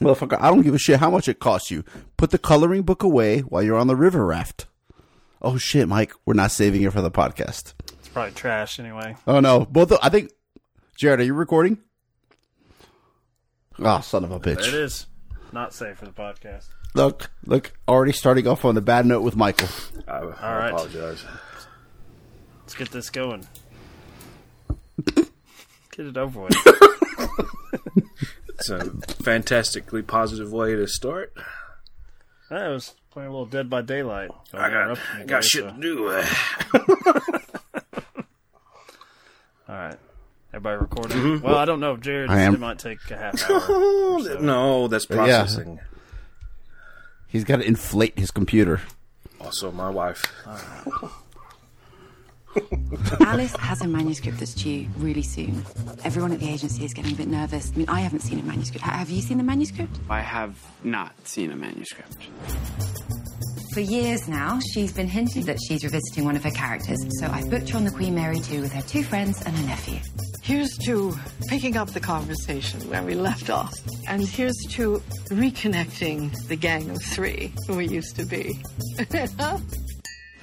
Motherfucker, I don't give a shit how much it costs you. Put the coloring book away while you're on the river raft. Oh shit, Mike, we're not saving it for the podcast. It's probably trash anyway. Oh no, both. Of, I think. Jared, are you recording? Oh, son of a There it bitch! is. Not safe for the podcast. Look, look, already starting off on the bad note with Michael. I, I right. apologize. Let's get this going. get it over with. It's a fantastically positive way to start. I was playing a little Dead by Daylight. I got, I got shit to do. All right. Everybody recording? Mm-hmm. Well, I don't know. Jared, I am. it might take a half hour. so. no, that's processing. He's got to inflate his computer. Also, my wife. Alice has a manuscript that's due really soon. Everyone at the agency is getting a bit nervous. I mean, I haven't seen a manuscript. Ha- Have you seen the manuscript? I have not seen a manuscript. For years now, she's been hinting that she's revisiting one of her characters. So I've booked her on the Queen Mary 2 with her two friends and her nephew. Here's to picking up the conversation where we left off. And here's to reconnecting the gang of three who we used to be.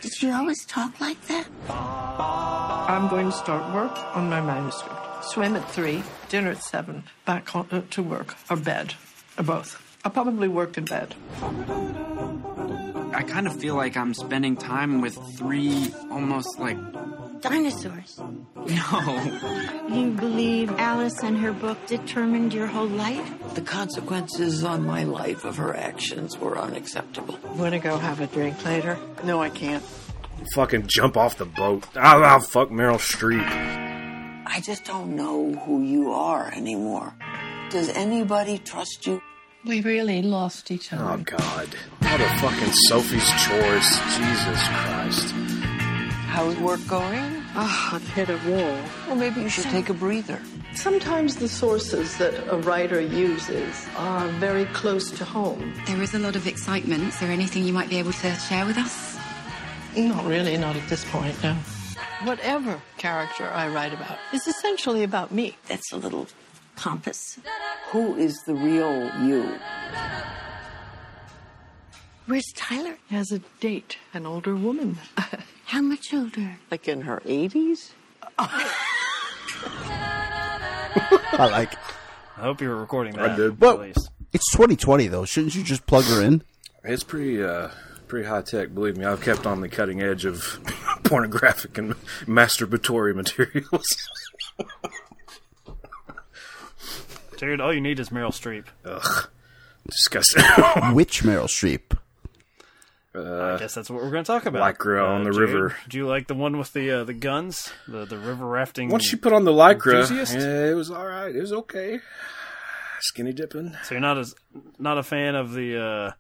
Did you always talk like that? I'm going to start work on my manuscript. Swim at three, dinner at seven, back on, uh, to work, or bed, or both. I'll probably work in bed. I kind of feel like I'm spending time with three almost like. Dinosaurs. No. You believe Alice and her book determined your whole life? The consequences on my life of her actions were unacceptable. Want to go have a drink later? No, I can't. Fucking jump off the boat. I'll, I'll fuck Meryl Streep. I just don't know who you are anymore. Does anybody trust you? We really lost each other. Oh, God. All the fucking Sophie's Choice. Jesus Christ. How's work going? Ah, I've hit a wall. Well, maybe you should take a breather. Sometimes the sources that a writer uses are very close to home. There is a lot of excitement. Is there anything you might be able to share with us? Not really, not at this point, no. Whatever character I write about is essentially about me. That's a little pompous. Who is the real you? Where's Tyler? He has a date, an older woman. How much older? Like in her 80s? I like. I hope you were recording that. I did. At Well- least. It's 2020 though. Shouldn't you just plug her in? It's pretty, uh, pretty high tech. Believe me, I've kept on the cutting edge of pornographic and masturbatory materials. Dude, all you need is Meryl Streep. Ugh, disgusting. Which Meryl Streep? I guess that's what we're going to talk about. Lycra on the river. Do you like the one with the uh, the guns, the the river rafting? Once you put on the lycra, yeah, it was all right. It was okay. Skinny dipping. So you're not as not a fan of the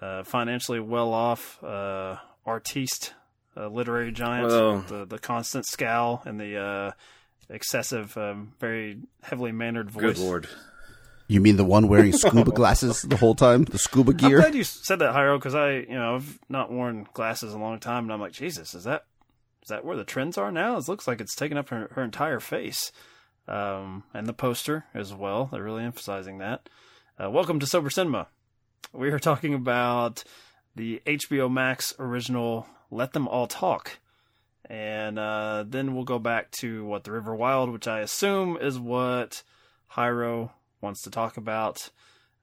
uh, uh, financially well off uh, artiste, uh, literary giant, Well- the the constant scowl and the uh, excessive, um, very heavily mannered voice. Good lord. You mean the one wearing scuba glasses the whole time? The scuba gear? I'm glad you said that, Hyro, because I, you know, I've not worn glasses in a long time, and I'm like, Jesus, is that is that where the trends are now? It looks like it's taken up her, her entire face, um, and the poster as well. They're really emphasizing that. Uh, welcome to Sober Cinema. We are talking about the HBO Max original "Let Them All Talk," and uh, then we'll go back to what the River Wild, which I assume is what Hyro wants to talk about.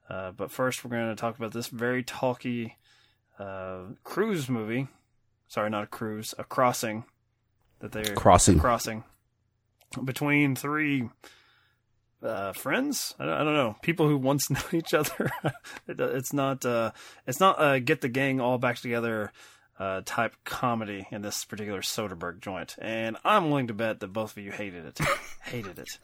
Uh, but first, we're going to talk about this very talky uh, cruise movie. Sorry, not a cruise, a crossing that they're Crossing. crossing between three uh, friends. I don't, I don't know people who once knew each other. It- it's not. Uh, it's not a get the gang all back together. Uh, type comedy in this particular Soderbergh joint, and I'm willing to bet that both of you hated it, hated it,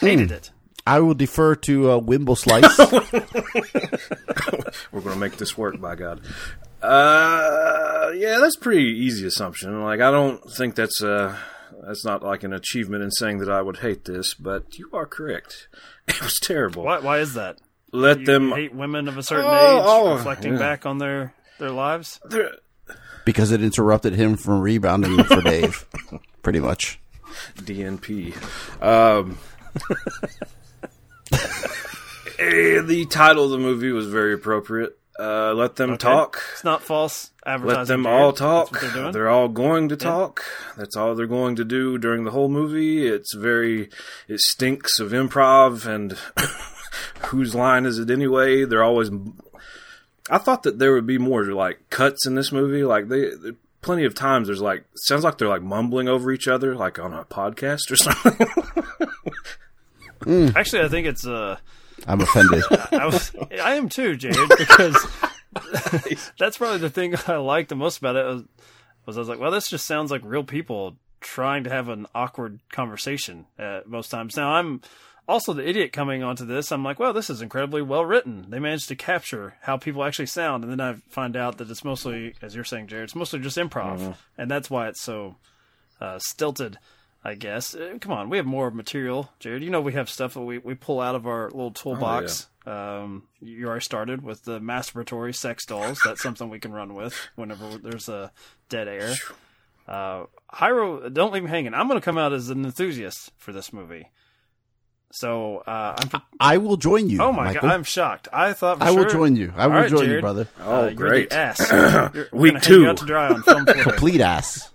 hated it. I will defer to uh, Wimble Slice. We're gonna make this work, by God. Uh, yeah, that's pretty easy assumption. Like, I don't think that's uh that's not like an achievement in saying that I would hate this, but you are correct. It was terrible. Why? Why is that? Let You them. hate women of a certain Oh, age, oh, reflecting yeah. back on their their lives. they're- because it interrupted him from rebounding for Dave. Pretty much. DNP. Um, the title of the movie was very appropriate. Uh, let them talk. It's not false advertising. Let them Jared. all talk. They're. They're all going to talk. That's all they're going to do during the whole movie. It's very, it stinks of improv and whose line is it anyway? They're always. I thought that there would be more like cuts in this movie. Like they, there- plenty of times there's like sounds like they're like mumbling over each other, like on a podcast or something. Actually, I think it's uh, I'm offended. I was, I am too, Jared, because that's probably the thing I liked the most about it was, was I was like, well, this just sounds like real people trying to have an awkward conversation uh, most times. Now, I'm also the idiot coming onto this. I'm like, well, this is incredibly well written. They managed to capture how people actually sound, and then I find out that it's mostly, as you're saying, Jared, it's mostly just improv, and that's why it's so uh, stilted. I guess. Uh, come on, we have more material, Jared. You know we have stuff that we, we pull out of our little toolbox. Um, you already started with the masturbatory sex dolls. That's something we can run with whenever there's a dead air. Uh, Hyro, don't leave me hanging. I'm going to come out as an enthusiast for this movie. So uh, I'm. I will join you. Oh my Michael. god, I'm shocked. I thought for I will join you. I will All right, join you, brother. Oh, Uh, you're great. The ass. You're- we're Week hang two. out to dry on film complete ass.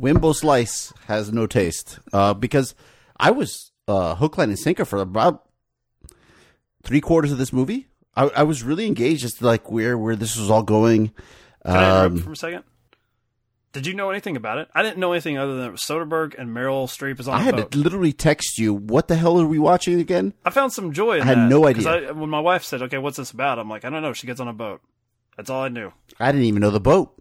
Wimbo Slice has no taste uh, because I was uh, hook, line, and sinker for about three quarters of this movie. I, I was really engaged as to like where where this was all going. Can I interrupt Um, for a second? Did you know anything about it? I didn't know anything other than it was Soderbergh and Meryl Streep is on I had boat. to literally text you. What the hell are we watching again? I found some joy in I had no idea. I, when my wife said, "Okay, what's this about?" I'm like, "I don't know." She gets on a boat. That's all I knew. I didn't even know the boat.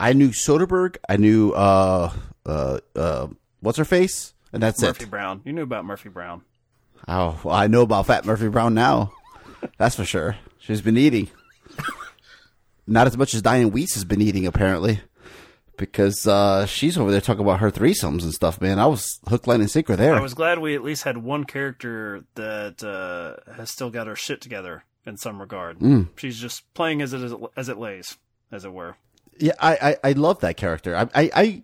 I knew Soderbergh. I knew uh uh uh what's her face, and that's Murphy it. Murphy Brown. You knew about Murphy Brown. Oh, well, I know about Fat Murphy Brown now. That's for sure. She's been eating. Not as much as Dianne Wiest has been eating, apparently, because uh, she's over there talking about her threesomes and stuff. Man, I was hook, line, and sinker there. I was glad we at least had one character that uh, has still got her shit together in some regard. Mm. She's just playing as it is, as it lays, as it were. Yeah, I, I, I love that character. I, I, I,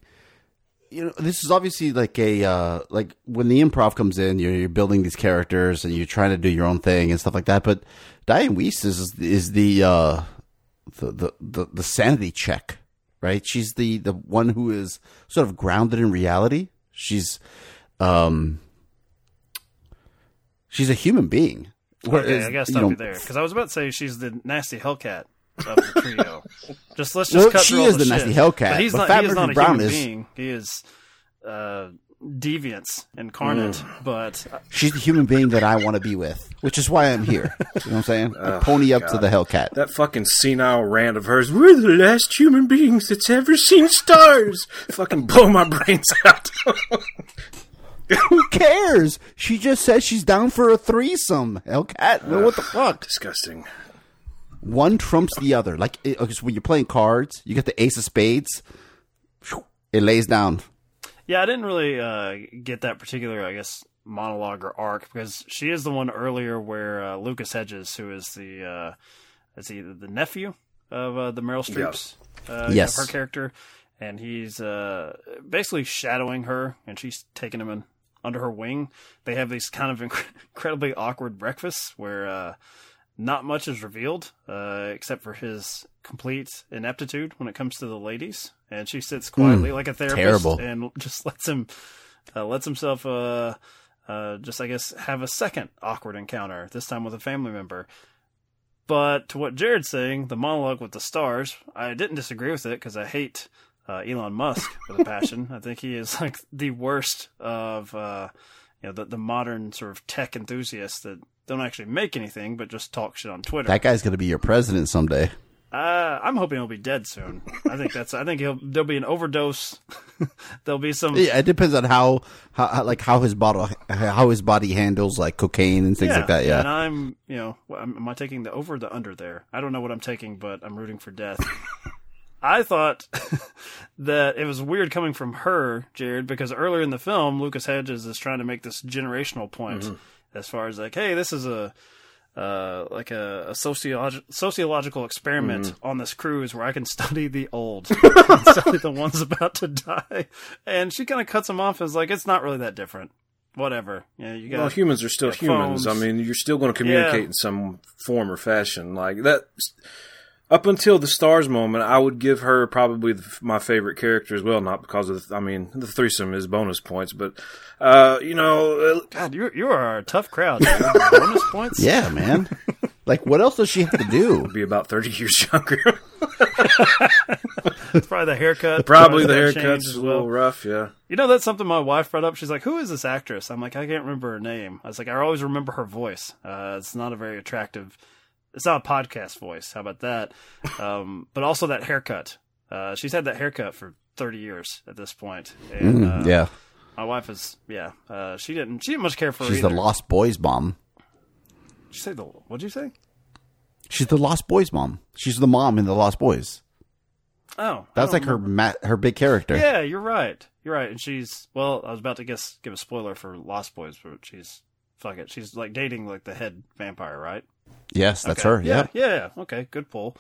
you know, this is obviously like a uh, like when the improv comes in, you're, you're building these characters and you're trying to do your own thing and stuff like that. But Dianne Wiest is is the uh, the, the the the sanity check, right? She's the the one who is sort of grounded in reality. She's um she's a human being. Okay, I gotta you stop know, you there because I was about to say she's the nasty Hellcat of the trio. just let's just Well, cut she through all is the, the nasty shit. Hellcat, but he's but not. Fat he is not a Brown human is- being. He is uh, deviance incarnate. Mm. But uh, She's the human being that I want to be with, which is why I'm here. You know what I'm saying? I pony up to the Hellcat. That fucking senile rant of hers, we're the last human beings that's ever seen stars. fucking blow my brains out. Who cares? She just says she's down for a threesome. Hellcat, man, what the fuck? Disgusting. One trumps the other. Like it, when you're playing cards, you get the ace of spades. It lays down. yeah, I didn't really uh, get that particular, I guess, monologue or arc because she is the one earlier where uh, Lucas Hedges, who is the uh, is he the nephew of uh, the Meryl Streep's uh, Yes. her character, and he's uh, basically shadowing her, and she's taking him in under her wing. They have these kind of inc- incredibly awkward breakfasts where uh, not much is revealed uh, except for his complete ineptitude when it comes to the ladies, and she sits quietly like a therapist terrible. and just lets him uh, lets himself uh, uh, just I guess have a second awkward encounter this time with a family member. But to what Jared's saying, the monologue with the stars, I didn't disagree with it because I hate uh, Elon Musk with a passion. I think he is like the worst of uh, you know the the modern sort of tech enthusiasts that don't actually make anything but just talk shit on Twitter. That guy's gonna be your president someday. Uh, I'm hoping he'll be dead soon. I think that's. I think he'll. There'll be an overdose. there'll be some. Yeah, it depends on how, how, like how his body how his body handles like cocaine and things like that. Yeah, and I'm, you know, am am I taking the over or the under there? I don't know what I'm taking, but I'm rooting for death. I thought that it was weird coming from her, Jared, because earlier in the film, Lucas Hedges is trying to make this generational point Mm-hmm. as far as like, hey, this is a uh, like a, a sociolog- sociological experiment Mm-hmm. on this cruise where I can study the old, study the ones about to die. And she kind of cuts him off as like, it's not really that different. whatever. Know, you got well, humans are still humans. phones. I mean, you're still going to communicate Yeah. in some form or fashion. Like that. Up until the stars moment, I would give her probably the, my favorite character as well. Not because of, the, I mean, the threesome is bonus points, but uh, you know, God, you you are a tough crowd. Bonus points. Yeah, man. like, what else does she have to do? be about thirty years younger. It's probably the haircut. probably the that haircut's changed a little rough. Yeah. You know, that's something my wife brought up. She's like, "Who is this actress?" I'm like, "I can't remember her name." I was like, "I always remember her voice. Uh, it's not a very attractive. It's not a podcast voice. How about that? Um, but also that haircut. Uh, she's had that haircut for 30 years at this point. And, uh, Mm, yeah. my wife is yeah. Uh, she didn't she didn't much care for her She's the. Lost Boys mom. Did you say the what'd you say? She's the Lost Boys mom. She's the mom in the Lost Boys. Oh, That's like her ma- her big character. Yeah, you're right. You're right. And she's well, I was about to guess give a spoiler for Lost Boys, but she's fuck it. She's like dating like the head vampire, right? Yes, that's Okay. her. Yeah. yeah, yeah. Okay, good pull.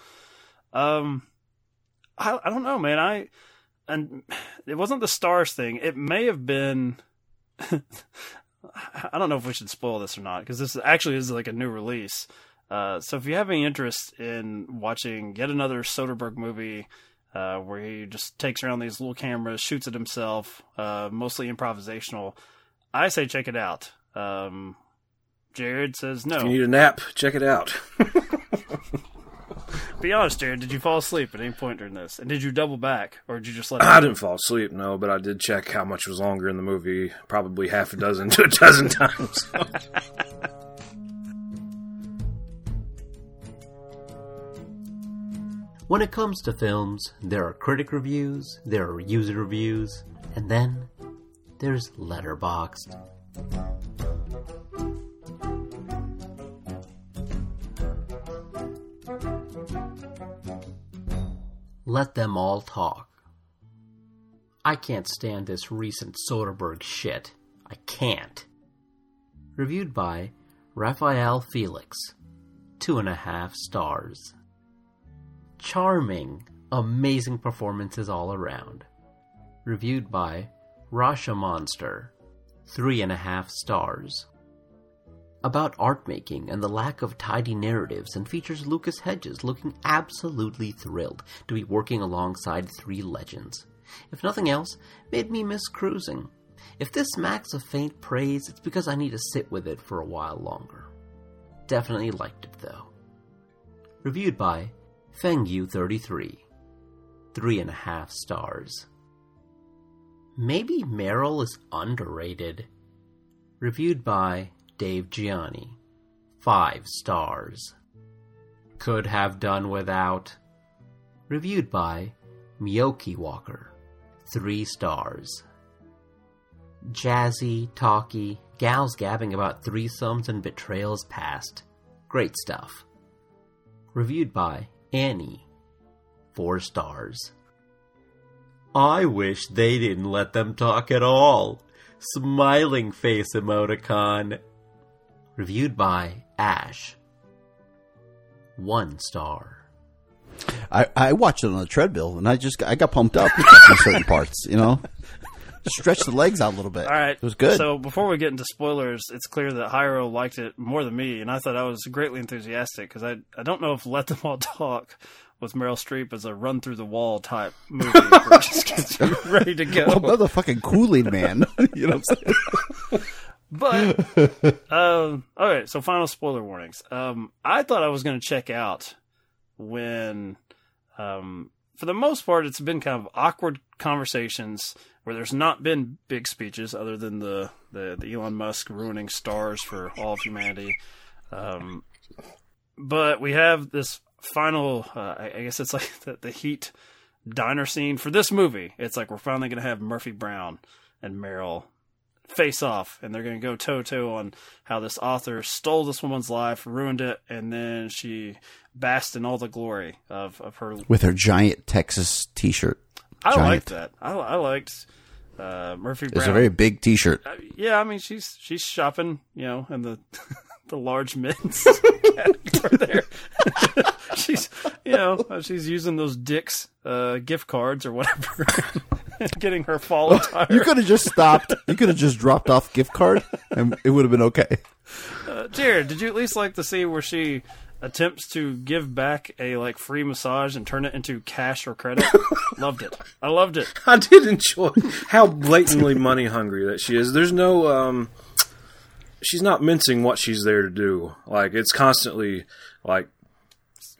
Um, I I don't know, man. I and it wasn't the stars thing. It may have been. I don't know if we should spoil this or not because this actually is like a new release. Uh, so if you have any interest in watching yet another Soderbergh movie, uh, where he just takes around these little cameras, shoots it himself, uh, mostly improvisational, I say check it out. Um, Jared says no. If you need a nap, check it out. Be honest, Jared. Did you fall asleep at any point during this? And did you double back, or did you just let? I didn't fall asleep, no, but I did check how much was longer in the movie, probably half a dozen to a dozen times. When it comes to films, there are critic reviews, there are user reviews, and then there's Letterboxd. Let them all talk. I can't stand this recent Soderbergh shit. I can't. Reviewed by Raphael Felix. Two and a half stars. Charming, amazing performances all around. Reviewed by Rasha Monster. Three and a half stars. About art making and the lack of tidy narratives and features Lucas Hedges looking absolutely thrilled to be working alongside three legends. If nothing else, made me miss cruising. If this smacks of faint praise, it's because I need to sit with it for a while longer. Definitely liked it though. Reviewed by Fengyu33. Three and a half stars. Maybe Meryl is underrated. Reviewed by Dave Gianni. Five stars. Could have done without. Reviewed by Miyoki Walker. Three stars. Jazzy, talky, gals gabbing about threesomes and betrayals past. Great stuff. Reviewed by Annie. Four stars. I wish they didn't let them talk at all. Smiling face emoticon. Reviewed by Ash. One star. I, I watched it on the treadmill and I just I got pumped up in certain parts. You know, stretch the legs out a little bit. All right, it was good. So before we get into spoilers, it's clear that Hyro liked it more than me, and I thought I was greatly enthusiastic because I I don't know if Let Them All Talk with Meryl Streep as a run through the wall type movie where it just gets you ready to go. well, motherfucking Kool Aid man. you know what I'm saying? But um, all right, so final spoiler warnings. Um, I thought I was going to check out when, um, for the most part, it's been kind of awkward conversations where there's not been big speeches other than the the, the Elon Musk ruining stars for all of humanity. Um, but we have this final. Uh, I, I guess it's like the, the Heat diner scene for this movie. It's like we're finally going to have Murphy Brown and Meryl face off and they're going to go toe to toe on how this author stole this woman's life, ruined it, and then she basked in all the glory of, of her. With her giant Texas T-shirt. I Giant. liked that. I, I liked uh, Murphy Brown. It's a very big T-shirt. Uh, yeah, I mean she's she's shopping, you know, in the the large men's category there. she's you know she's using those Dick's uh, gift cards or whatever. getting her fall attire. You could have just stopped. You could have just dropped off gift card, and it would have been okay. Uh, Jared, did you at least like the scene where she attempts to give back a like free massage and turn it into cash or credit? loved it. I loved it. I did enjoy how blatantly money hungry that she is. There's no um she's not mincing what she's there to do. Like it's constantly like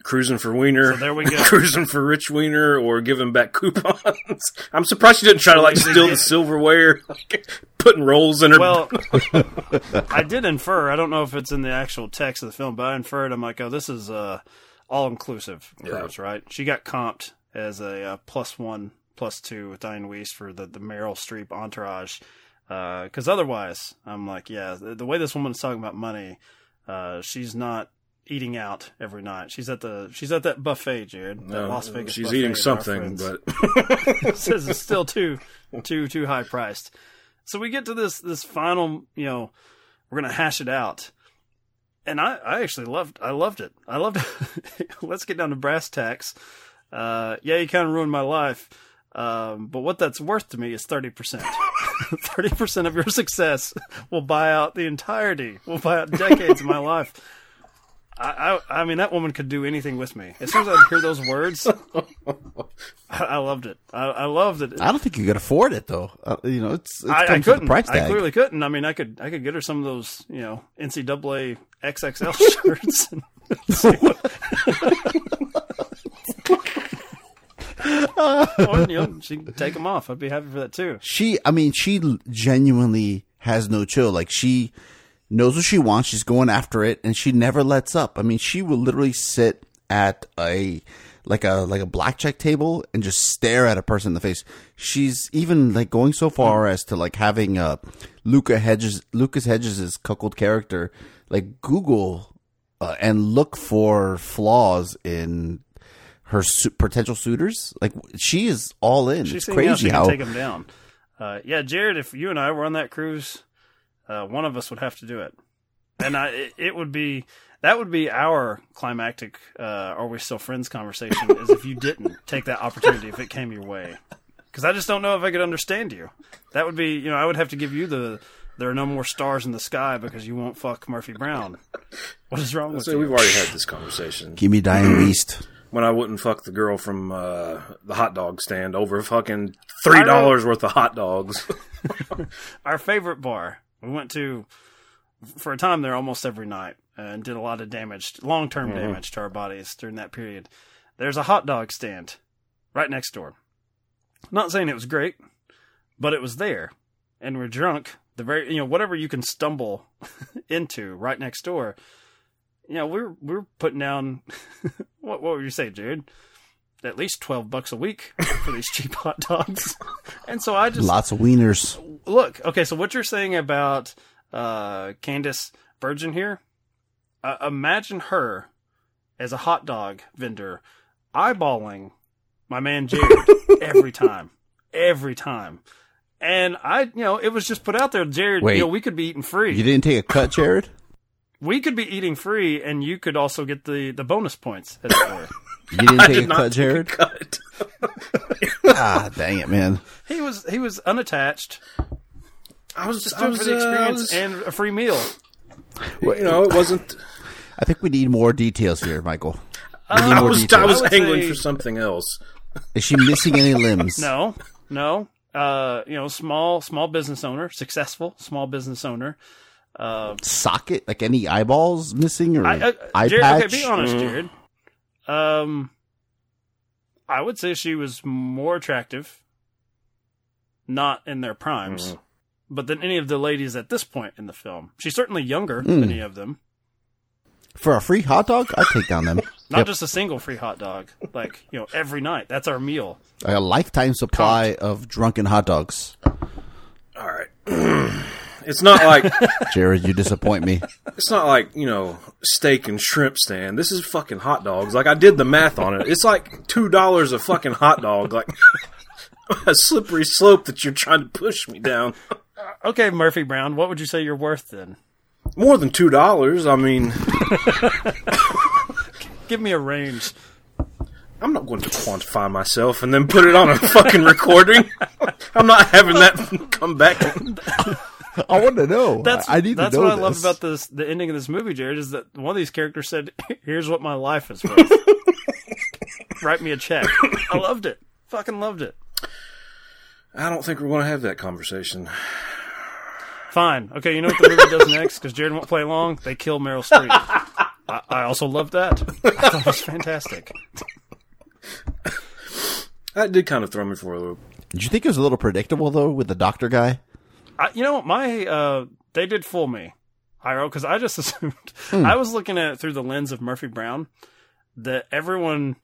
cruising for wiener, So there we go. cruising for rich wiener, or giving back coupons. I'm surprised she didn't try to like steal the silverware, like, putting rolls in her. Well, I did infer. I don't know if it's in the actual text of the film, but I inferred. I'm like, oh, this is uh, all inclusive cruise, right? She got comped as a uh, plus one, plus two with Dianne Wiest for the the Meryl Streep entourage. Because otherwise, I'm like, yeah, the, the way this woman's talking about money, uh, she's not eating out every night. She's at the she's at that buffet, Jared. That No, Las Vegas. she's eating something, but says it's still too too too high priced. So we get to this this final, you know, we're gonna hash it out. And I, I actually loved I loved it. I loved it. Let's get down to brass tacks. Uh, yeah, you kind of ruined my life. Um, but what that's worth to me is 30%. 30% of your success will buy out the entirety, will buy out decades of my life. I, I, I mean, that woman could do anything with me. As soon as I hear those words, I, I loved it. I, I loved it. I don't think you could afford it though. Uh, you know, it's it I, I comes a couldn't. price I clearly couldn't. I mean, I could. I could get her some of those, you know, NCAA XXL shirts. And see what- you know, she can take them off. I'd be happy for that too. she i mean she genuinely has no chill like she knows what she wants she's going after it and she never lets up i mean she will literally sit at a like a like a blackjack table and just stare at a person in the face she's even like going so far as to like having uh luca hedges lucas hedges' cuckold character like google uh, and look for flaws in her su- potential suitors like she is all in She's it's crazy she how, can take them down. Uh, yeah, Jared, if you and I were on that cruise, uh, one of us would have to do it, and I, it, it would be that would be our climactic uh, "Are we still friends?" conversation. is if you didn't take that opportunity if it came your way, because I just don't know if I could understand you. That would be, you know, I would have to give you the "There are no more stars in the sky" because you won't fuck Murphy Brown. What is wrong with so you? we've already had this conversation. give me Dianne Wiest. When I wouldn't fuck the girl from uh, the hot dog stand over fucking three dollars worth of hot dogs. our favorite bar. We went to for a time there almost every night and did a lot of damage, long term Mhm. damage to our bodies during that period. There's a hot dog stand right next door. Not saying it was great, but it was there, and we're drunk. The very you know whatever you can stumble into right next door. You know we're we're putting down what what would you say, Jared? At least twelve bucks a week for these cheap hot dogs, and so I just Lots of wieners. look okay so what you're saying about uh Candice Bergen here uh, imagine her as a hot dog vendor eyeballing my man jared every time every time and i you know it was just put out there jared Wait. you know we could be eating free You didn't take a cut, Jared? We could be eating free and you could also get the the bonus points as it were. You didn't I take did a not cut, take a Jared? cut. ah, dang it, man. he was he was unattached I was just I doing was, for the uh, experience was- and a free meal Well, you know, it wasn't. I think we need more details here, Michael. We need I was, I details. was I would angling say- for something else. Is she missing any limbs? No, no. Uh, you know, small small business owner, successful small business owner. Uh, Socket? Like any eyeballs missing or I, uh, eye Jared, patch? okay, be honest, Jared. Um, I would say she was more attractive, not in their primes, but than any of the ladies at this point in the film. She's certainly younger than any of them. For a free hot dog? I'd take down them. Not Yep. just a single free hot dog, like you know, every night. That's our meal. a lifetime supply of drunken hot dogs. All right. it's not like Jared, you disappoint me. it's not like you know steak and shrimp stand. This is fucking hot dogs. Like I did the math on it. It's like two dollars a fucking hot dog. Like a slippery slope that you're trying to push me down. Okay, Murphy Brown, what would you say you're worth then? More than two dollars. I mean, Give me a range. I'm not going to quantify myself and then put it on a fucking recording. I'm not having that come back. I want to know. That's I, I need that's to know what I this. love about this the ending of this movie, Jared, is that one of these characters said, "Here's what my life is worth. Write me a check." I loved it. Fucking loved it. I don't think we're going to have that conversation. Fine. Okay, you know what the movie does next? Because Jared won't play along. They kill Meryl Streep. I, I also loved that. I thought it was fantastic. That did kind of throw me for a loop. Did you think it was a little predictable though with the doctor guy? I, you know, my uh, they did fool me, Hyro, because I just assumed I was looking at it through the lens of Murphy Brown that everyone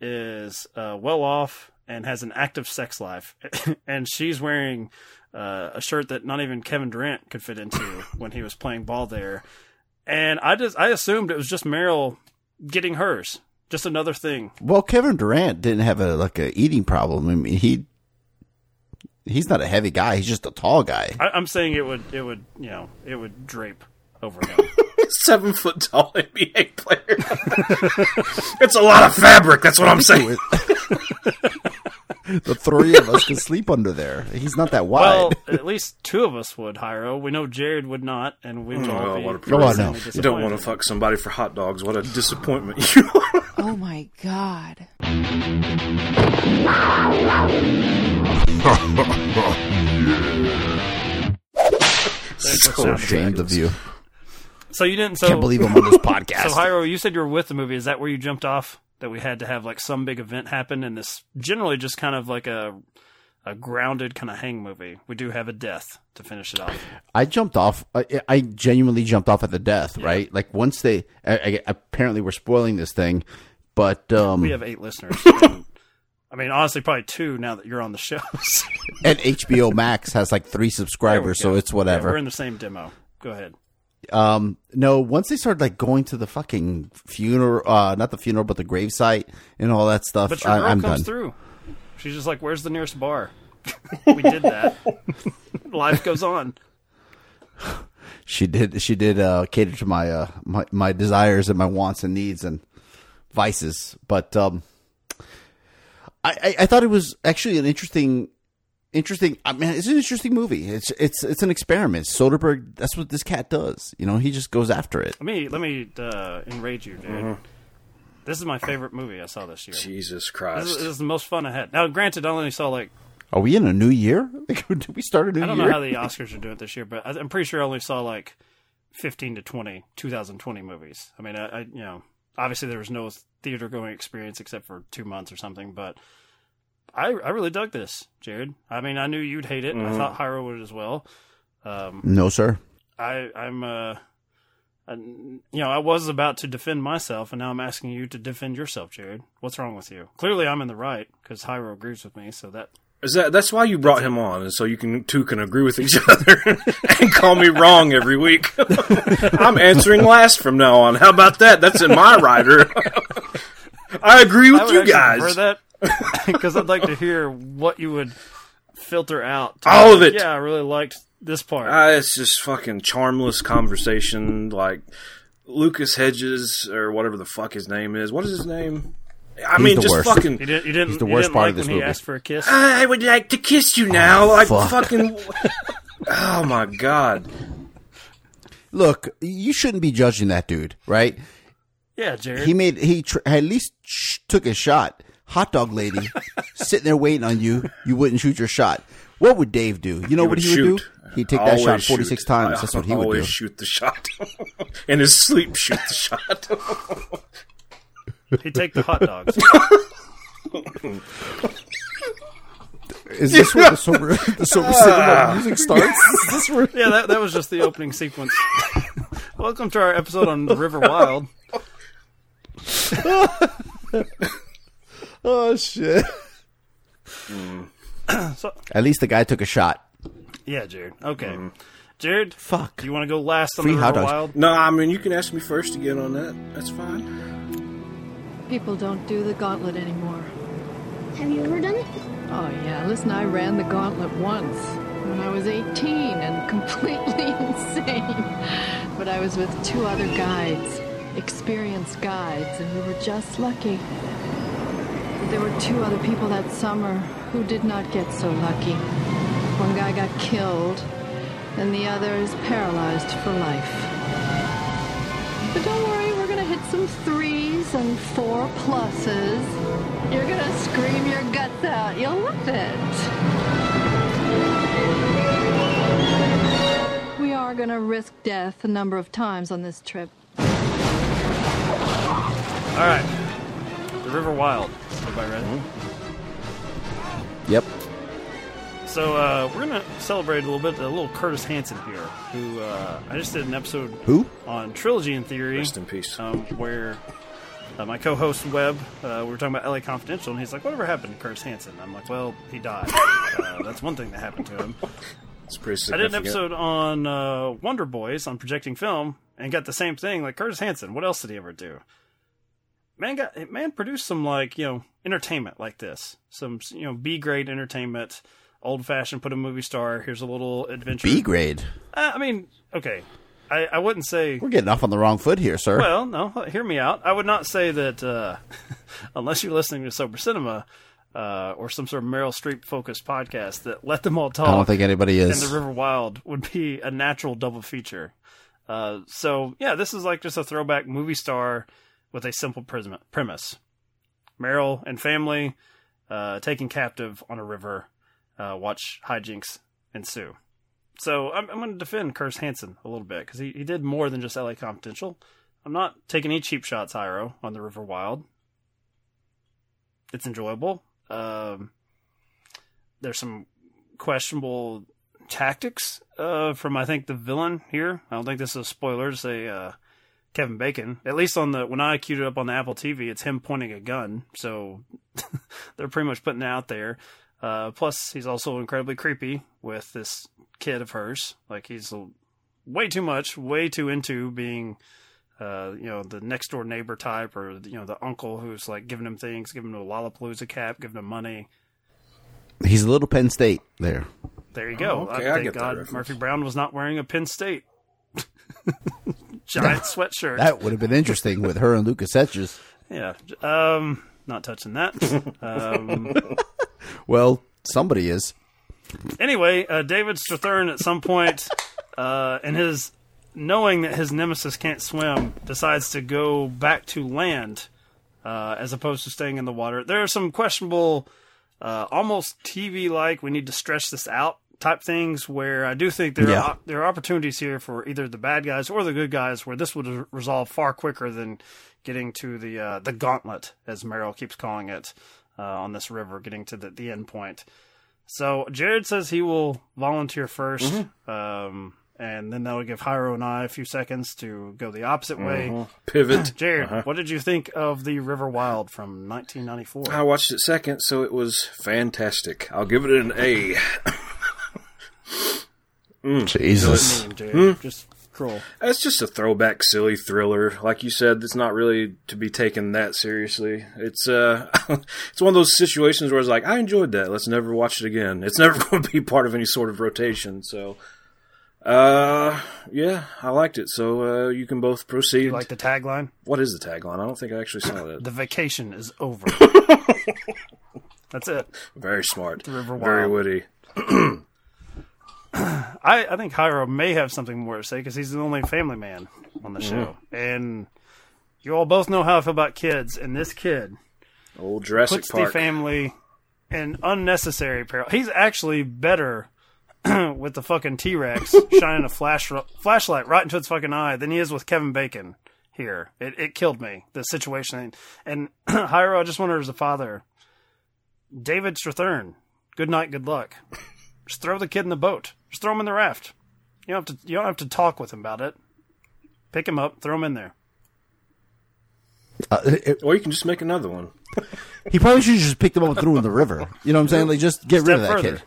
is uh, well off and has an active sex life, and she's wearing uh, a shirt that not even Kevin Durant could fit into when he was playing ball there, and I just I assumed it was just Meryl getting hers, just another thing. Well, Kevin Durant didn't have a like a eating problem. I mean, he he's not a heavy guy. He's just a tall guy. I, I'm saying it would it would you know it would drape over him. Seven foot tall NBA player. it's a lot of fabric. That's what I'm saying. the three of us can sleep under there. He's not that wide. Well, at least two of us would, Hyro. We know Jared would not, and we would oh, all Oh, be what a Oh, I extremely know. You don't want to fuck somebody for hot dogs. What a disappointment you are. Oh my god. There's the sound Ashamed of you. So you didn't. So, Can't believe I'm on this podcast. So Hyro, you said you were with the movie. Is that where you jumped off? That we had to have like some big event happen, and this generally just kind of like a a grounded kind of hang movie. We do have a death to finish it off. I jumped off. I, I genuinely jumped off at the death. Right, like once they I, I, apparently we're spoiling this thing, but um, We have eight listeners. and, I mean, honestly, probably two now that you're on the show. and HBO Max has like three subscribers, so it's whatever. Yeah, we're in the same demo. Go ahead. Um, no, once they started like going to the fucking funeral, uh, not the funeral, but the gravesite and all that stuff, But your I, girl I'm comes done. through. She's just like, "Where's the nearest bar?" we did that. Life goes on. She did, she did, uh, cater to my, uh, my, my desires and my wants and needs and vices. But, um, I, I, I thought it was actually an interesting, interesting, I mean, it's an interesting movie. It's, it's, it's an experiment. Soderbergh, that's what this cat does. You know, he just goes after it. Let me let me uh, enrage you, dude. Mm-hmm. This is my favorite movie I saw this year. Jesus This is, Christ. this is the most fun I had. Now, granted, I only saw like Are we in a new year? Did we start a new year? I don't year? know how the Oscars are doing it this year, but I- I'm pretty sure I only saw like 15 to 20 2020 movies. I mean, I, I you know, obviously there was no theater going experience except for two months or something, but I I really dug this, Jared. I mean, I knew you'd hate it. I thought Hyro would as well. Um, no, sir. I I'm uh, I, you know, I was about to defend myself, and now I'm asking you to defend yourself, Jared. What's wrong with you? Clearly, I'm in the right because Hyro agrees with me. So that Is that that's why you brought him on, and so you can two can agree with each other and call me wrong every week. I'm answering last from now on. How about that? That's in my rider. I agree with I you guys. that because I'd like to hear what you would filter out. All of it. Yeah, I really liked this part. Uh, it's just fucking charmless conversation, like Lucas Hedges or whatever the fuck his name is. What is his name? I He's mean, the just worst. fucking. you didn't. You didn't. He's the you worst didn't part like of this when he movie. asked for a kiss. I would like to kiss you now, like fuck. fucking. oh my god! Look, you shouldn't be judging that dude, right? Yeah, Jared. He made he tr- at least sh- took a shot. Hot dog lady sitting there waiting on you. You wouldn't shoot your shot. What would Dave do? You know what he would shoot. do? He'd take that shot forty six shoot. times. I That's what he would do. always do. shoot the shot. In his sleep, shoot the shot. He'd take the hot dogs. Is this where the sober the sober ah. cinema music starts? Is this where? yeah, that that was just the opening sequence. Welcome to our episode on the River Wild. Oh shit! Mm. So, At least the guy took a shot. Yeah, Jared. Okay, mm-hmm. Jared. Fuck. Do you want to go last on Free the hot River dogs. Wild? no, I mean you can ask me first to get on that. That's fine. People don't do the gauntlet anymore. Have you ever done it? Oh, yeah. Listen, I ran the gauntlet once when I was 18 and completely insane. But I was with two other guides, experienced guides, and we were just lucky. But there were two other people that summer who did not get so lucky. One guy got killed, and the other is paralyzed for life. But don't worry, we're gonna hit some threes and four pluses. You're gonna scream your guts out. You'll love it. We are gonna risk death a number of times on this trip. All right. The River Wild. Everybody ready? Yep. So uh, we're gonna celebrate a little bit. A little Curtis Hanson here, who uh, I just did an episode Who? on Trilogy in Theory. Rest in peace. Um, where uh, my co-host Webb, uh, we were talking about LA Confidential, and he's like, "Whatever happened to Curtis Hanson?" I'm like, "Well, he died. uh, that's one thing that happened to him." It's pretty I did an episode on uh, Wonder Boys on projecting film and got the same thing. Like Curtis Hanson, what else did he ever do? Man got man produced some like you know entertainment like this, some you know B grade entertainment, old fashioned. Put a movie star. Here's a little adventure. B grade. Uh, I mean, okay, I, I wouldn't say. We're getting off on the wrong foot here, sir. Well, no, hear me out. I would not say that uh, unless you're listening to Sober Cinema uh, or some sort of Meryl Streep focused podcast that let them all talk. I don't think anybody is. And the River Wild would be a natural double feature. Uh, so yeah, this is like just a throwback movie star with a simple prism- premise: Meryl and family uh, taken captive on a river. Uh, watch hijinks ensue. So I'm, I'm going to defend Curtis Hanson a little bit because he, he did more than just LA Confidential. I'm not taking any cheap shots, Hyro, on the River Wild. It's enjoyable. Um, there's some questionable tactics uh, from I think the villain here. I don't think this is a spoiler to say uh, Kevin Bacon. At least on the when I queued it up on the Apple TV, it's him pointing a gun. So they're pretty much putting it out there. Uh, plus, he's also incredibly creepy with this kid of hers. Like he's way too much, way too into being, uh, you know, the next door neighbor type, or you know, the uncle who's like giving him things, giving him a Lollapalooza cap, giving him money. He's a little Penn State there. There you go. Oh, okay, I thank get God reference. Murphy Brown was not wearing a Penn State giant sweatshirt. That would have been interesting with her and Lucas Hedges. Yeah. Um, not touching that. um, Well, somebody is. anyway, uh, David Strathairn at some point, uh, in his knowing that his nemesis can't swim, decides to go back to land uh, as opposed to staying in the water. There are some questionable, uh, almost TV like, we need to stretch this out type things where I do think there Yeah. are there are opportunities here for either the bad guys or the good guys where this would resolve far quicker than getting to the uh, the gauntlet as Meryl keeps calling it uh, on this river, getting to the, the end point. So Jared says he will volunteer 1st um, and then that'll give Hyro and I a few seconds to go the opposite way. Pivot. Jared, Uh-huh. what did you think of the River Wild from 1994? I watched it second, so it was fantastic. I'll give it an A. Jesus. Mean, Jared. Just cruel. It's just a throwback, silly thriller. Like you said, it's not really to be taken that seriously. It's uh, it's one of those situations where it's like, I enjoyed that. Let's never watch it again. It's never going to be part of any sort of rotation. So, uh, yeah, I liked it. So uh, you can both proceed. You like the tagline? what is the tagline? I don't think I actually saw that. The vacation is over. That's it. Very smart. The River Wild. Very Wild. witty. I, I think Hyro may have something more to say because he's the only family man on the show. Mm-hmm. And you all both know how I feel about kids, and this kid Old Jurassic puts Park. the family in unnecessary peril. He's actually better with the fucking T Rex shining a flash flashlight right into its fucking eye than he is with Kevin Bacon here. It, it killed me, the situation. And Hyro, I just wonder as a father, David Strathairn, good night, good luck. Just throw the kid in the boat. Just throw him in the raft. You don't have to. You don't have to talk with him about it. Pick him up, throw him in there. Uh, it- or you can just make another one. he probably should have just picked him up and threw him in the river. You know what I'm saying? Like, just get rid of that further. kid.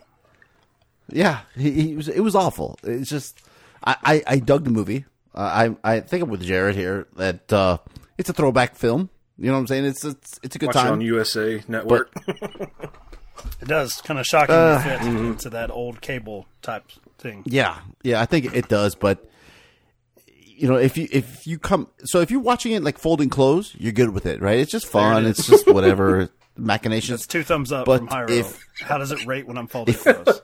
Yeah, he, he was. It was awful. It's just, I, I, I dug the movie. Uh, I, I think I'm with Jared here that uh, it's a throwback film. You know what I'm saying? It's it's, it's a good Watch it time. on USA Network. It does kind of shocking Uh, fit into that old cable type thing. Yeah, yeah, I think it does. But you know, if you if you come, so if you're watching it like folding clothes, you're good with it, right? It's just fun. It It's just whatever machinations. That's two thumbs up But from Hyro. if- How does it rate when I'm folding clothes?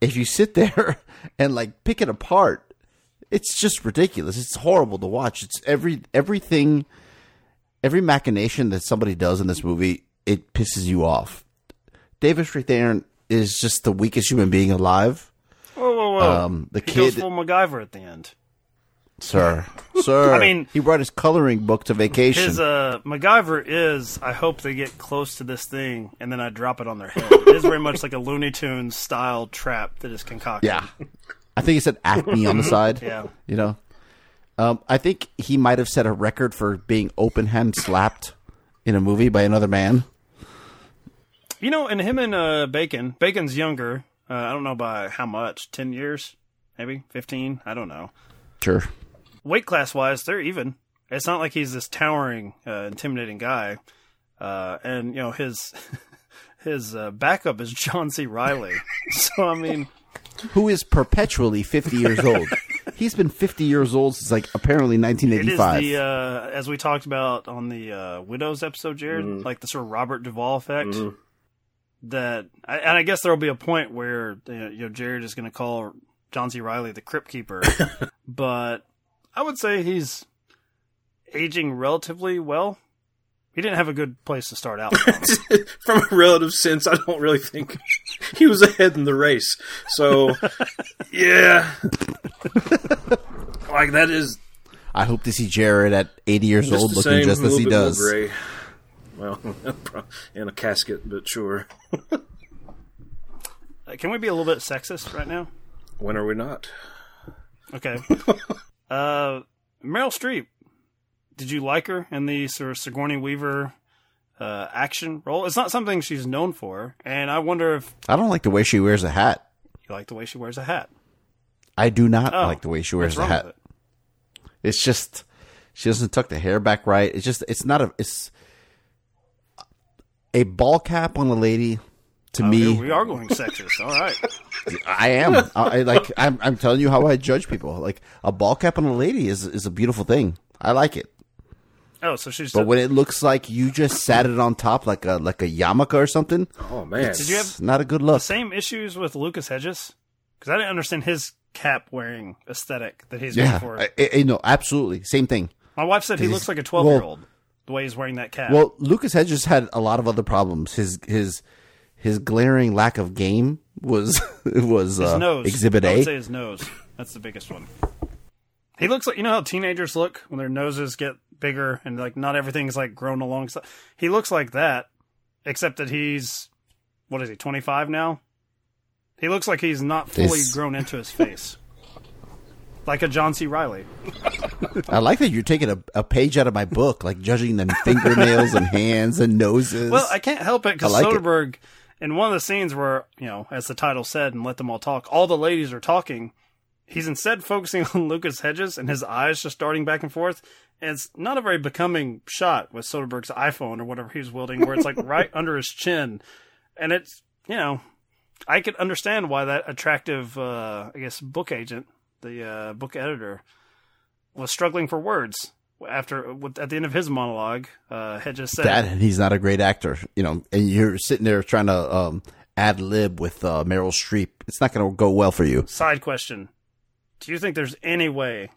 if you sit there and like pick it apart, it's just ridiculous. It's horrible to watch. It's every everything, every machination that somebody does in this movie, it pisses you off. David Strathairn is just the weakest human being alive. Whoa, whoa, whoa! Um, the he goes kid- full MacGyver at the end. Sir, sir. I mean- he brought his coloring book to vacation. His uh, MacGyver is. I hope they get close to this thing, and then I drop it on their head. it is very much like a Looney Tunes style trap that is concocted. Yeah. I think he said Acme on the side. Yeah. You know? Um, I think he might have set a record for being open hand slapped in a movie by another man. You know, and him and uh, Bacon. Bacon's younger. Uh, I don't know by how much. Ten years, maybe fifteen. I don't know. Sure. Weight class wise, they're even. It's not like he's this towering, uh, intimidating guy. Uh, and you know his his uh, backup is John C. Reilly. so I mean, Who is perpetually 50 years old. He's been 50 years old since like apparently it is 1985. the uh, as we talked about on the uh, Widows episode, Jared, like the sort of Robert Duvall effect. That and I guess there will be a point where you know, Jared is going to call John C. Reilly the Crypt Keeper, but I would say he's aging relatively well. He didn't have a good place to start out. from. From a relative sense, I don't really think he was ahead in the race. So, yeah. like, that is I hope to see Jared at 80 years old looking same, just as he does. Gray. Well, in a casket, but sure. Uh, Can we be a little bit sexist right now? When are we not? Okay. uh, Meryl Streep. Did you like her in the sort of Sigourney Weaver uh, action role? It's not something she's known for, and I wonder if I don't like the way she wears a hat. you like the way she wears a hat. I do not Oh, like the way she wears what's the hat. it? It's just she doesn't tuck the hair back right. It's just it's not a it's a ball cap on a lady. To Oh, me, we are going sexist. All right. I am. I, I like. I'm, I'm telling you how I judge people. Like a ball cap on a lady is is a beautiful thing. I like it. Oh, so she's. But when it looks like you just sat it on top like a like a yarmulke or something, Oh, man. Did you have not a good look. same issues with Lucas Hedges? Because I didn't understand his cap wearing aesthetic that he's Yeah, going for. I, I, I know absolutely same thing. My wife said he looks like a 12 year old the way he's wearing that cap. Well, Lucas Hedges had a lot of other problems. His his his glaring lack of game was was his uh, nose. exhibit I A. would say his nose. That's the biggest one. He looks like you know how teenagers look when their noses get bigger and like not everything's like grown alongside. He looks like that, except that he's what is he? Twenty five now. He looks like he's not fully grown into his face, like a John C. Reilly. I like that you're taking a, a page out of my book, like judging them fingernails and hands and noses. Well, I can't help it because like it. Soderbergh, in one of the scenes where you know, as the title said, and let them all talk, all the ladies are talking. He's instead focusing on Lucas Hedges and his eyes just darting back and forth. And it's not a very becoming shot with Soderbergh's iPhone or whatever he was wielding, where it's like right under his chin, and it's you know, I could understand why that attractive, uh, I guess, book agent, the uh, book editor, was struggling for words after with, at the end of his monologue. Uh, Hedges said, that and he's not a great actor, you know. And you're sitting there trying to um, ad lib with uh, Meryl Streep. It's not going to go well for you. Side question: Do you think there's any way,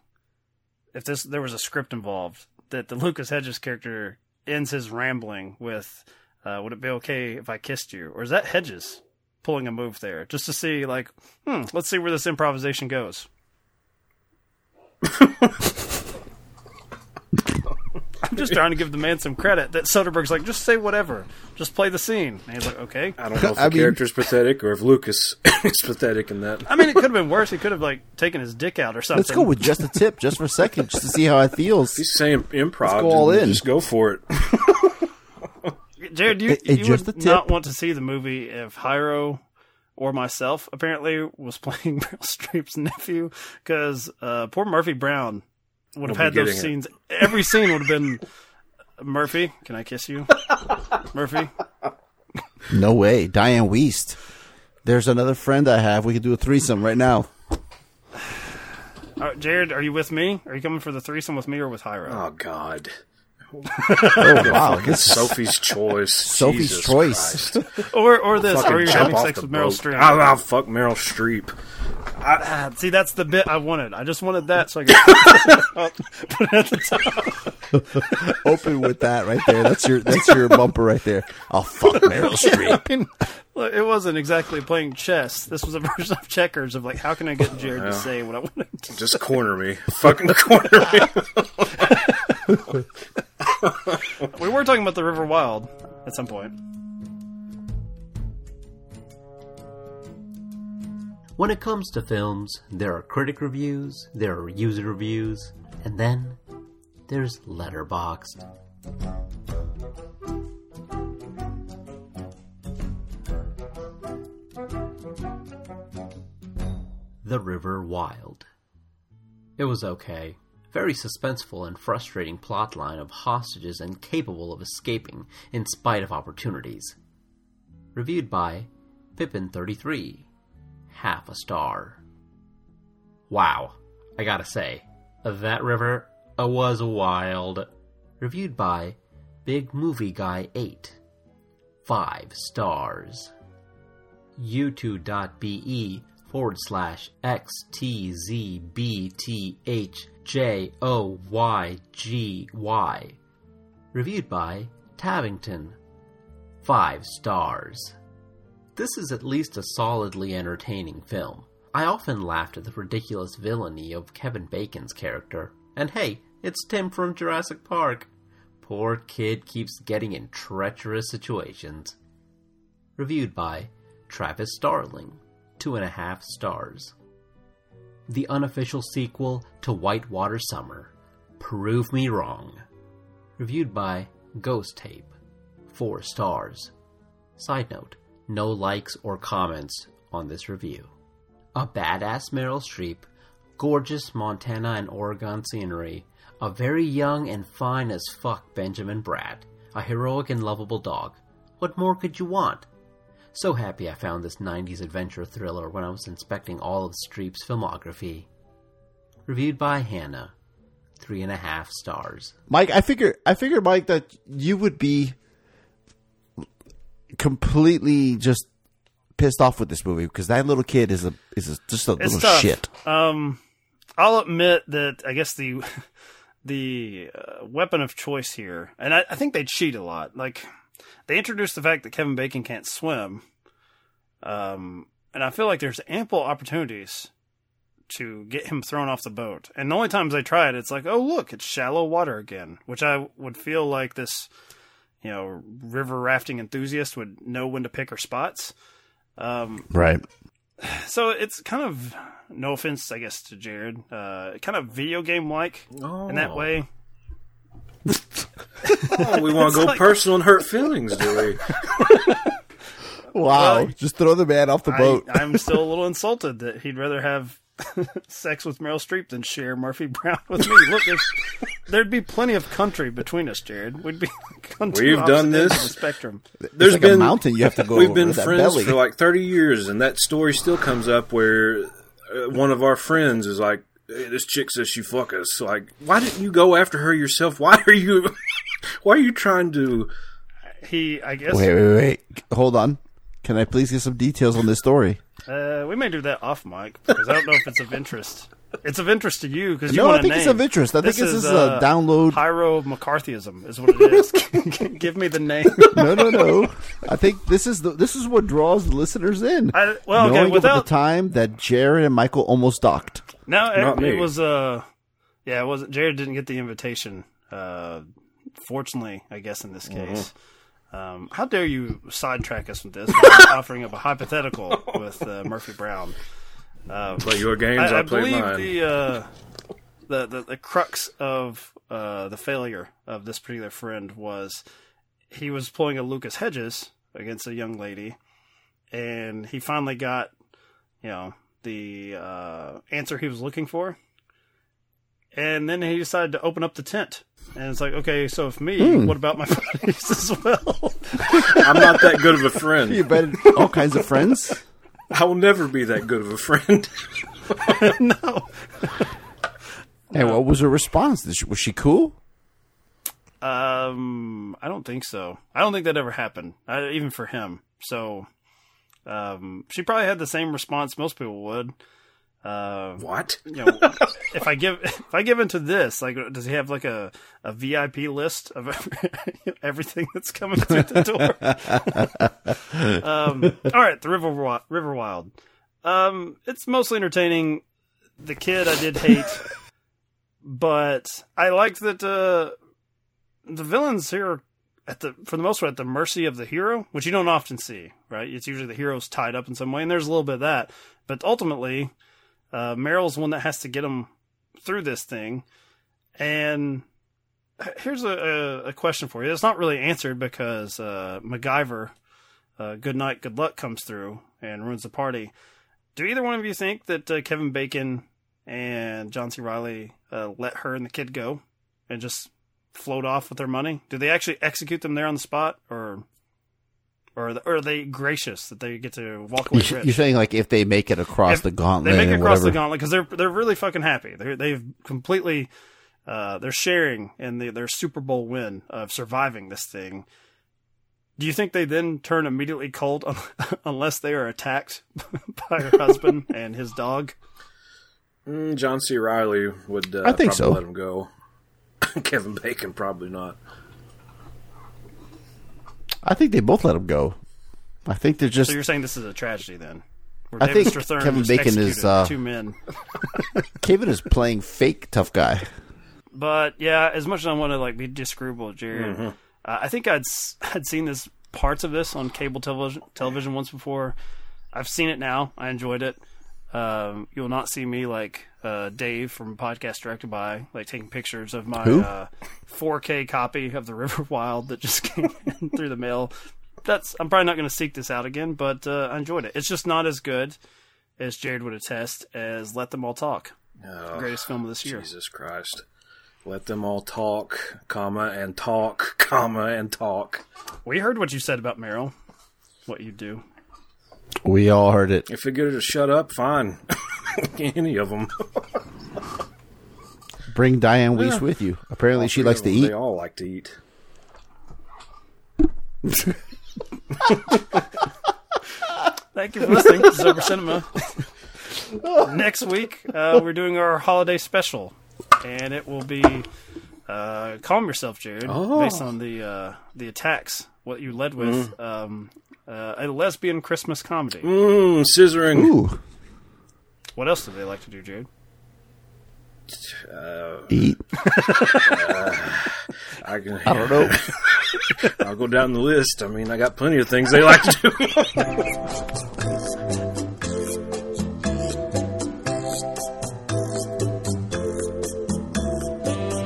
if this there was a script involved, that the Lucas Hedges character ends his rambling with, uh, "Would it be okay if I kissed you?" Or is that Hedges pulling a move there, just to see, like, hmm, let's see where this improvisation goes? I'm just trying to give the man some credit. That Soderbergh's like, just say whatever, just play the scene. And he's like, okay. I don't know if the I mean- character's pathetic or if Lucas is pathetic in that. I mean, it could have been worse. He could have like taken his dick out or something. Let's go with just a tip, just for a second, just to see how it feels. He's saying improv. Let's go all then in. Just go for it. Jared, you, Hey, hey, you just would a tip. not want to see the movie if Hyro or myself apparently was playing Meryl Streep's nephew because uh, poor Murphy Brown would have We'll had those getting scenes. Every scene would have been Murphy. Can I kiss you, Murphy? No way, Dianne Wiest. There's another friend I have. We could do a threesome right now. All right, Jared, are you with me? Are you coming for the threesome with me or with Hyro? Oh God, Oh wow, this Sophie's choice. Sophie's Jesus choice. Christ. Or or this, Fucking or you're having sex with Meryl. Streep. I'll, I'll fuck Meryl Streep. Ah, see, that's the bit I wanted. I just wanted that so I could put it at the top. Open with that right there. That's your that's your bumper right there. I'll fuck Meryl Streep. I mean, look, it wasn't exactly playing chess. This was a version of checkers of like, how can I get Jared to Yeah. say what I want him to Just corner me. Fucking corner me. We were talking about the River Wild at some point. When it comes to films, there are critic reviews, there are user reviews, and then there's Letterboxd. The River Wild. It was okay. Very suspenseful and frustrating plotline of hostages incapable of escaping in spite of opportunities. Reviewed by Pippin33. Half a star. Wow. I gotta say, that river uh, was wild. Reviewed by Big Movie Guy 8. 5 stars. u2.be forward slash xtzbthjoygy. Reviewed by Tabington. 5 stars. This is at least a solidly entertaining film. I often laughed at the ridiculous villainy of Kevin Bacon's character. And hey, it's Tim from Jurassic Park. Poor kid keeps getting in treacherous situations. Reviewed by Travis Starling, two and a half stars. The unofficial sequel to Whitewater Summer. Prove Me Wrong. Reviewed by Ghost Tape, four stars. Side note, no likes or comments on this review. A badass Meryl Streep, gorgeous Montana and Oregon scenery, a very young and fine as fuck Benjamin Bratt, a heroic and lovable dog. What more could you want? So happy I found this 90s adventure thriller when I was inspecting all of Streep's filmography. Reviewed by Hannah, three and a half stars. Mike, I figure I figure Mike that you would be completely just pissed off with this movie because that little kid is a is a, just a It's little tough. shit. Um, I'll admit that I guess the the uh, weapon of choice here, and I, I think they cheat a lot. Like they introduced the fact that Kevin Bacon can't swim, um, and I feel like there's ample opportunities to get him thrown off the boat. And the only times I try it, it's like, oh look, it's shallow water again, which I would feel like this, you know, river rafting enthusiast would know when to pick her spots. Um, Right. so it's kind of no offense, I guess, to Jared. Uh, kind of video game like in that Oh. way. Oh, we want to go like- personal and hurt feelings, do we? Wow! Well, just throw the man off the boat. I, I'm still a little insulted that he'd rather have sex with Meryl Streep than share Murphy Brown with me. Look, there's, there'd be plenty of country between us, Jared. We'd be on two We've done this. the spectrum. There's like a been mountain you have to go We've over, been that friends belly. for like 30 years, and that story still comes up where uh, one of our friends is like, hey, "This chick says she fuck us." Like, why didn't you go after her yourself? Why are you? why are you trying to? He, I guess, Wait, wait, wait! Hold on. Can I please get some details on this story? uh, we may do that off mic because I don't know if it's of interest. It's of interest to you because you No, I want a think it's of interest. I think this is a uh, download- Pyro McCarthyism is what it is. Give me the name. No, no, no. I think this is the this is what draws the listeners in. I- well, okay, without- the time that Jared and Michael almost docked. No, it, it was uh yeah, it wasn't Jared didn't get the invitation. Uh fortunately, I guess in this Mm-hmm. case. Um, how dare you sidetrack us with this by offering up a hypothetical with uh, Murphy Brown? Uh, Play your games, I, I, I play believe mine. the, uh, the the the crux of uh, the failure of this particular friend was he was pulling a Lucas Hedges against a young lady, and he finally got you know the uh, answer he was looking for, and then he decided to open up the tent. And it's like, okay, so if me, Hmm. what about my buddies as well? I'm not that good of a friend. You bet all kinds of friends. I will never be that good of a friend. no. And what was her response? Was she cool? Um, I don't think so. I don't think that ever happened, uh, even for him. So, um, she probably had the same response most people would. Uh, what? You know, if I give if I give into this, like, does he have like a, a VIP list of everything that's coming through the door? um, all right, the River River Wild. Um, it's mostly entertaining. The kid I did hate, but I liked that uh, the villains here at the for the most part at the mercy of the hero, which you don't often see, right? It's usually the hero's tied up in some way, and there's a little bit of that. But ultimately, uh, Meryl's one that has to get him through this thing. And here's a, a, question for you. It's not really answered because uh, MacGyver, uh, Good Night, Good Luck comes through and ruins the party. Do either one of you think that uh, Kevin Bacon and John C. Reilly uh, let her and the kid go and just float off with their money? Do they actually execute them there on the spot, or or, or are they gracious that they get to walk away You're, rich? you're saying like if they make it across If the gauntlet, They make it and across the gauntlet because they're they're really fucking happy. They're, they've completely uh, they're sharing in the, their Super Bowl win of surviving this thing. Do you think they then turn immediately cold un- unless they are attacked by her husband and his dog? Mm, John C. Reilly would. Uh, I think probably so. Let him go. Kevin Bacon probably not. I think they both let him go. I think they're just. so you're saying this is a tragedy then? Where I David think Strathairn Kevin Bacon is, uh, two men. Kevin is playing fake tough guy. But yeah, as much as I want to like be disagreeable with Jared, Mhm. uh, I think I'd s- I'd seen this parts of this on cable television television once before. I've seen it now. I enjoyed it. Um, you'll not see me like uh, Dave from Podcast Directed By, like taking pictures of my uh, 4K copy of the River Wild that just came in through the mail. That's I'm probably not going to seek this out again, but uh, I enjoyed it. It's just not as good as Jared would attest as Let Them All Talk, Oh, greatest film of this year. Jesus Christ. Let them all talk, comma, and talk, comma, and talk. We heard what you said about Meryl, what you do. We all heard it. If they get her to shut up, fine. Any of them. Bring Dianne Wiest Yeah. with you. Apparently, All she likes to eat. They all like to eat. Thank you for listening to Sober Cinema. Next week, uh, we're doing our holiday special, and it will be uh, "Calm Yourself, Jared," Oh. based on the uh, the attacks. What you led with um, uh, a lesbian Christmas comedy. Mmm, scissoring. Ooh, What else do they like to do, Jared? Uh, eat. I, can, I don't know. I'll go down the list. I mean, I got plenty of things they like to do.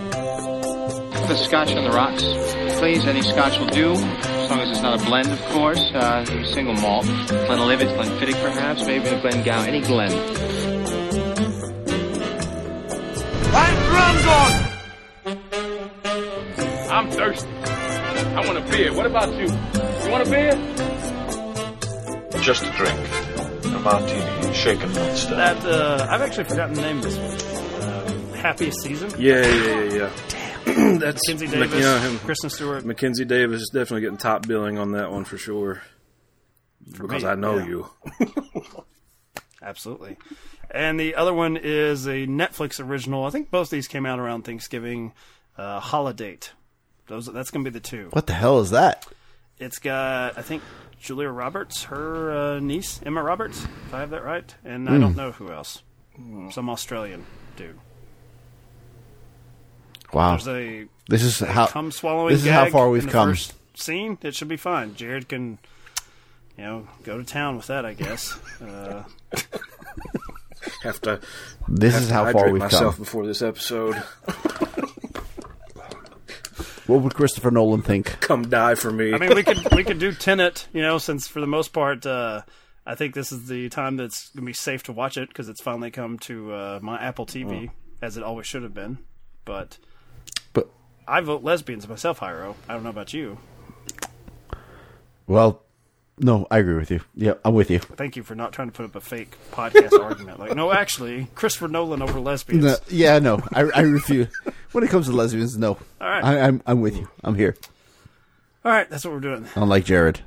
The scotch on the rocks, please. Any scotch will do, as long as it's not a blend, of course. Uh, single malt. Glenlivet, Glenfiddich, perhaps, maybe a Glengow, any Glen. I'm thirsty. I want a beer. What about you? You want a beer? Just a drink. A martini, shaken not stirred. That uh, I've actually forgotten the name of this one. Uh, Happiest season. Yeah, yeah, yeah, yeah. That's Mackenzie Mac- Davis, yeah, him- Kristen Stewart. Mackenzie Davis is definitely getting top billing on that one for sure. because me, I know yeah. you. Absolutely. And the other one is a Netflix original. I think both of these came out around Thanksgiving. Uh, Holidate. Those that's going to be the two. What the hell is that? It's got I think Julia Roberts, her uh, niece Emma Roberts, if I have that right, and I Hmm. don't know who else. Some Australian dude. Wow. There's a This is how- cum swallowing. this is how far we've come. first Scene. It should be fine. Jared can, you know, go to town with that. I guess. Uh, Have to. This have is to how far we've myself come. before this episode. What would Christopher Nolan think? Come die for me. I mean, we could we could do Tenet, you know, since for the most part, uh, I think this is the time that's gonna be safe to watch it because it's finally come to uh, my Apple TV as it always should have been. But, but I vote lesbians myself, Hyro. I don't know about you. Well, no, I agree with you. Yeah, I'm with you. Thank you for not trying to put up a fake podcast argument. Like, no, actually, Christopher Nolan over lesbians. No, yeah, no, I, I refuse. when it comes to lesbians, no. All right. I, I'm I'm with you. I'm here. All right, that's what we're doing. Unlike Jared.